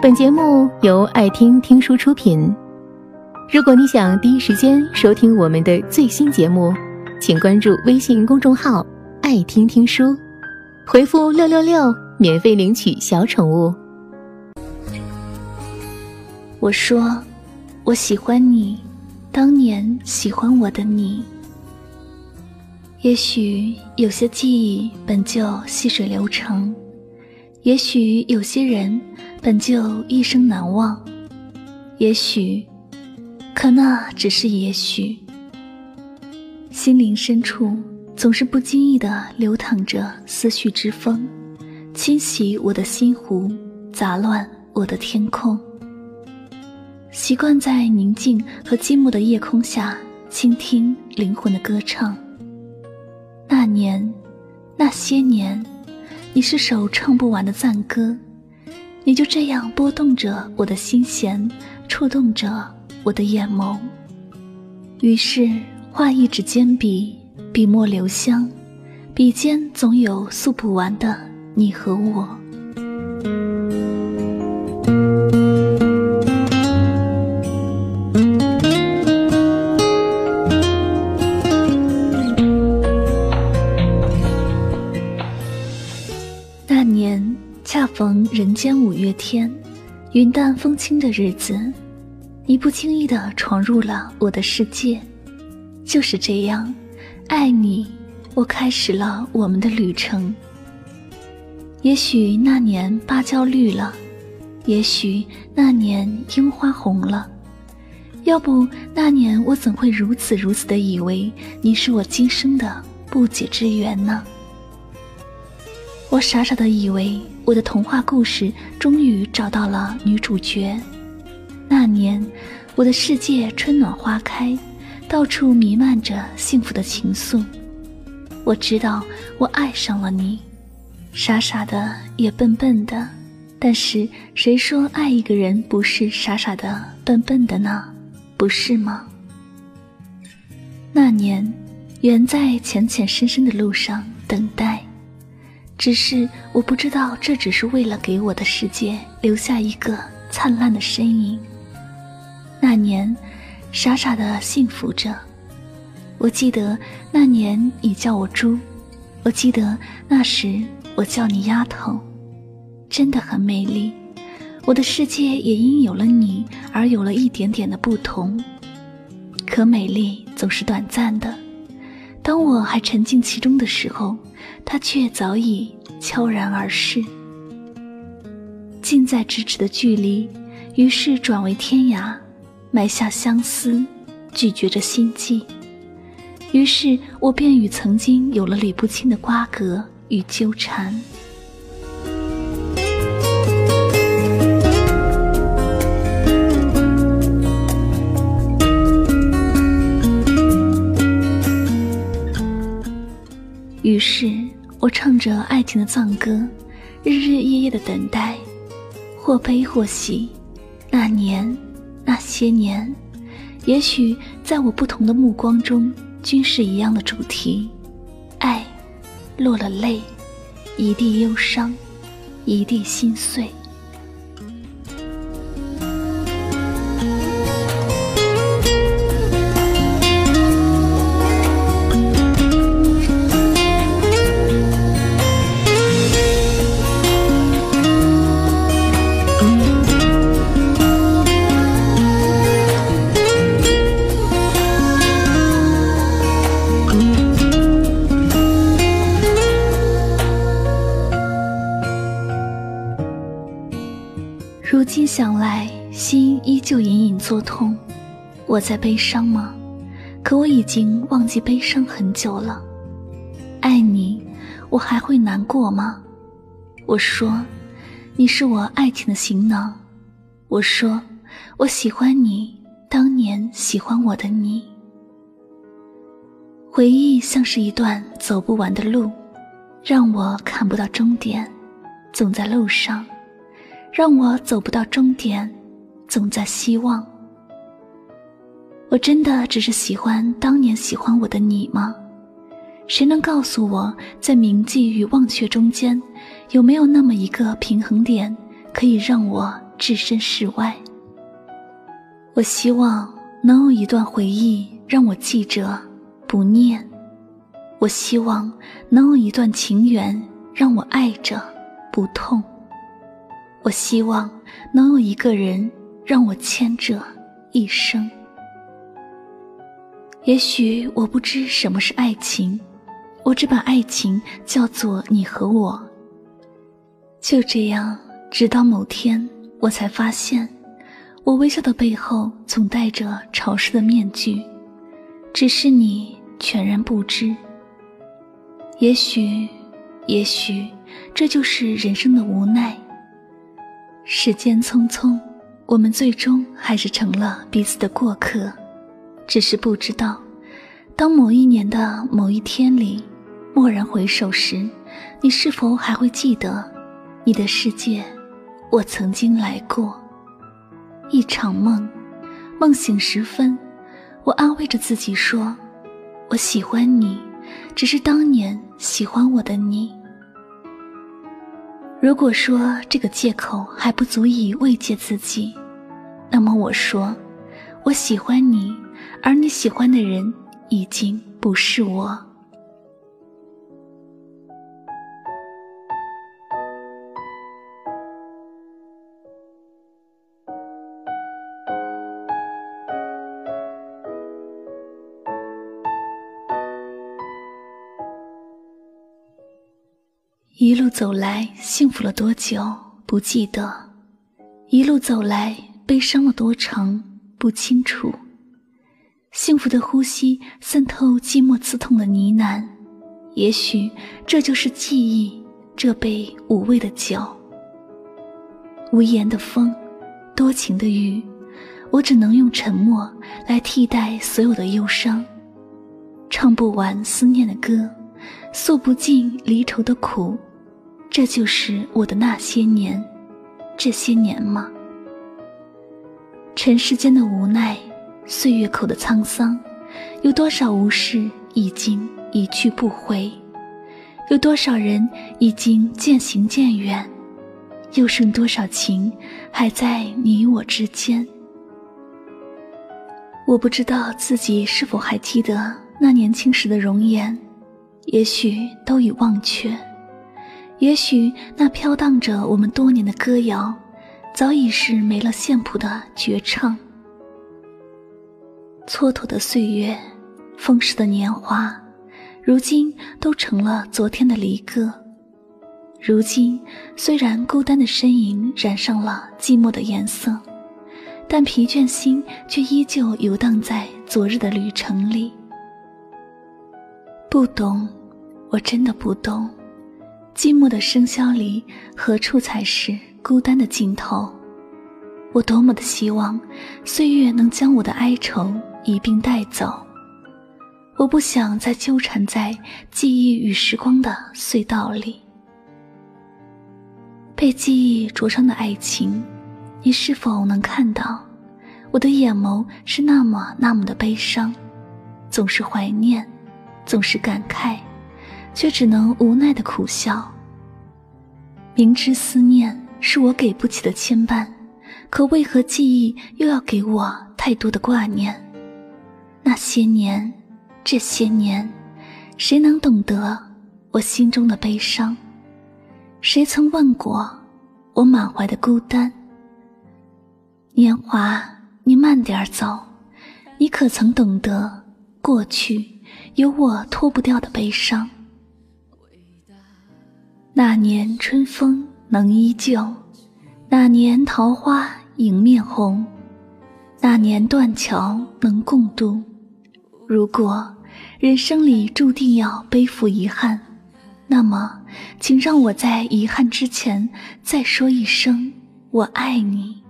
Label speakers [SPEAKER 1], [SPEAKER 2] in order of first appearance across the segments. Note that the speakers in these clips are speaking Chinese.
[SPEAKER 1] 本节目由爱听听书出品。如果你想第一时间收听我们的最新节目，请关注微信公众号“爱听听书”，回复“六六六”免费领取小宠物。
[SPEAKER 2] 我说，我喜欢你，当年喜欢我的你。也许有些记忆本就细水流长，也许有些人本就一生难忘，也许，可那只是也许。心灵深处总是不经意地流淌着思绪之风，侵袭我的心湖，杂乱我的天空。习惯在宁静和寂寞的夜空下倾听灵魂的歌唱。那年，那些年，你是首唱不完的赞歌，你就这样拨动着我的心弦，触动着我的眼眸。于是画一纸坚笔，笔墨留香，笔尖总有诉不完的你和我。天，云淡风轻的日子，你不经意的闯入了我的世界。就是这样，爱你，我开始了我们的旅程。也许那年芭蕉绿了，也许那年樱花红了，要不那年我怎会如此如此的以为你是我今生的不解之缘呢？我傻傻的以为。我的童话故事终于找到了女主角。那年，我的世界春暖花开，到处弥漫着幸福的情愫。我知道我爱上了你，傻傻的也笨笨的。但是谁说爱一个人不是傻傻的、笨笨的呢？不是吗？那年，远在浅浅深深的路上等待。只是我不知道，这只是为了给我的世界留下一个灿烂的身影。那年，傻傻的幸福着。我记得那年你叫我猪，我记得那时我叫你丫头，真的很美丽。我的世界也因有了你而有了一点点的不同。可美丽总是短暂的。当我还沉浸其中的时候，它却早已悄然而逝。近在咫尺的距离，于是转为天涯，埋下相思，咀嚼着心悸。于是我便与曾经有了理不清的瓜葛与纠缠。于是我唱着爱情的赞歌，日日夜夜的等待，或悲或喜。那年，那些年，也许在我不同的目光中，均是一样的主题：爱，落了泪，一地忧伤，一地心碎。如今想来，心依旧隐隐作痛。我在悲伤吗？可我已经忘记悲伤很久了。爱你，我还会难过吗？我说，你是我爱情的行囊。我说，我喜欢你，当年喜欢我的你。回忆像是一段走不完的路，让我看不到终点，总在路上。让我走不到终点，总在希望。我真的只是喜欢当年喜欢我的你吗？谁能告诉我，在铭记与忘却中间，有没有那么一个平衡点，可以让我置身事外。我希望能有一段回忆让我记着不念，我希望能有一段情缘让我爱着不痛，我希望能有一个人让我牵着一生。也许我不知什么是爱情，我只把爱情叫做你和我。就这样，直到某天，我才发现，我微笑的背后总带着潮湿的面具，只是你全然不知。也许，也许，这就是人生的无奈。时间匆匆，我们最终还是成了彼此的过客，只是不知道，当某一年的某一天里，蓦然回首时，你是否还会记得？你的世界，我曾经来过。一场梦，梦醒时分，我安慰着自己说：“我喜欢你，只是当年喜欢我的你。”如果说这个借口还不足以慰藉自己，那么我说：“我喜欢你，而你喜欢的人已经不是我。”一路走来，幸福了多久不记得；一路走来，悲伤了多长不清楚。幸福的呼吸渗透寂寞刺痛的呢喃，也许这就是记忆，这杯无味的酒。无言的风，多情的雨，我只能用沉默来替代所有的忧伤。唱不完思念的歌，诉不尽离愁的苦。这就是我的那些年，这些年吗？尘世间的无奈，岁月口的沧桑，有多少无事已经一去不回？有多少人已经渐行渐远？又剩多少情还在你我之间？我不知道自己是否还记得那年轻时的容颜，也许都已忘却。也许那飘荡着我们多年的歌谣，早已是没了线谱的绝唱。蹉跎的岁月，风逝的年华，如今都成了昨天的离歌。如今虽然孤单的身影染上了寂寞的颜色，但疲倦心却依旧游荡在昨日的旅程里。不懂，我真的不懂。寂寞的笙箫里，何处才是孤单的尽头？我多么的希望，岁月能将我的哀愁一并带走。我不想再纠缠在记忆与时光的隧道里。被记忆灼伤的爱情，你是否能看到？我的眼眸是那么那么的悲伤，总是怀念，总是感慨。却只能无奈的苦笑。明知思念是我给不起的牵绊，可为何记忆又要给我太多的挂念？那些年，这些年，谁能懂得我心中的悲伤？谁曾问过我满怀的孤单？年华，你慢点走，你可曾懂得过去有我脱不掉的悲伤？那年春风能依旧，那年桃花迎面红，那年断桥能共度。如果人生里注定要背负遗憾，那么，请让我在遗憾之前再说一声“我爱你”。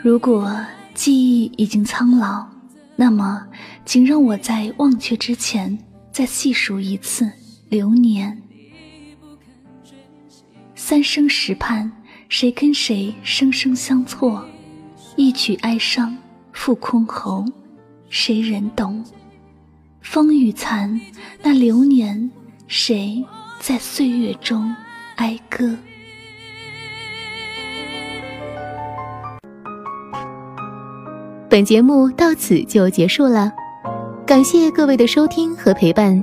[SPEAKER 2] 如果记忆已经苍老，那么，请让我在忘却之前再细数一次。流年。三生石畔谁跟谁生生相错？一曲哀伤复空喉谁人懂？风雨残那流年谁在岁月中哀歌？
[SPEAKER 1] 本节目到此就结束了感谢各位的收听和陪伴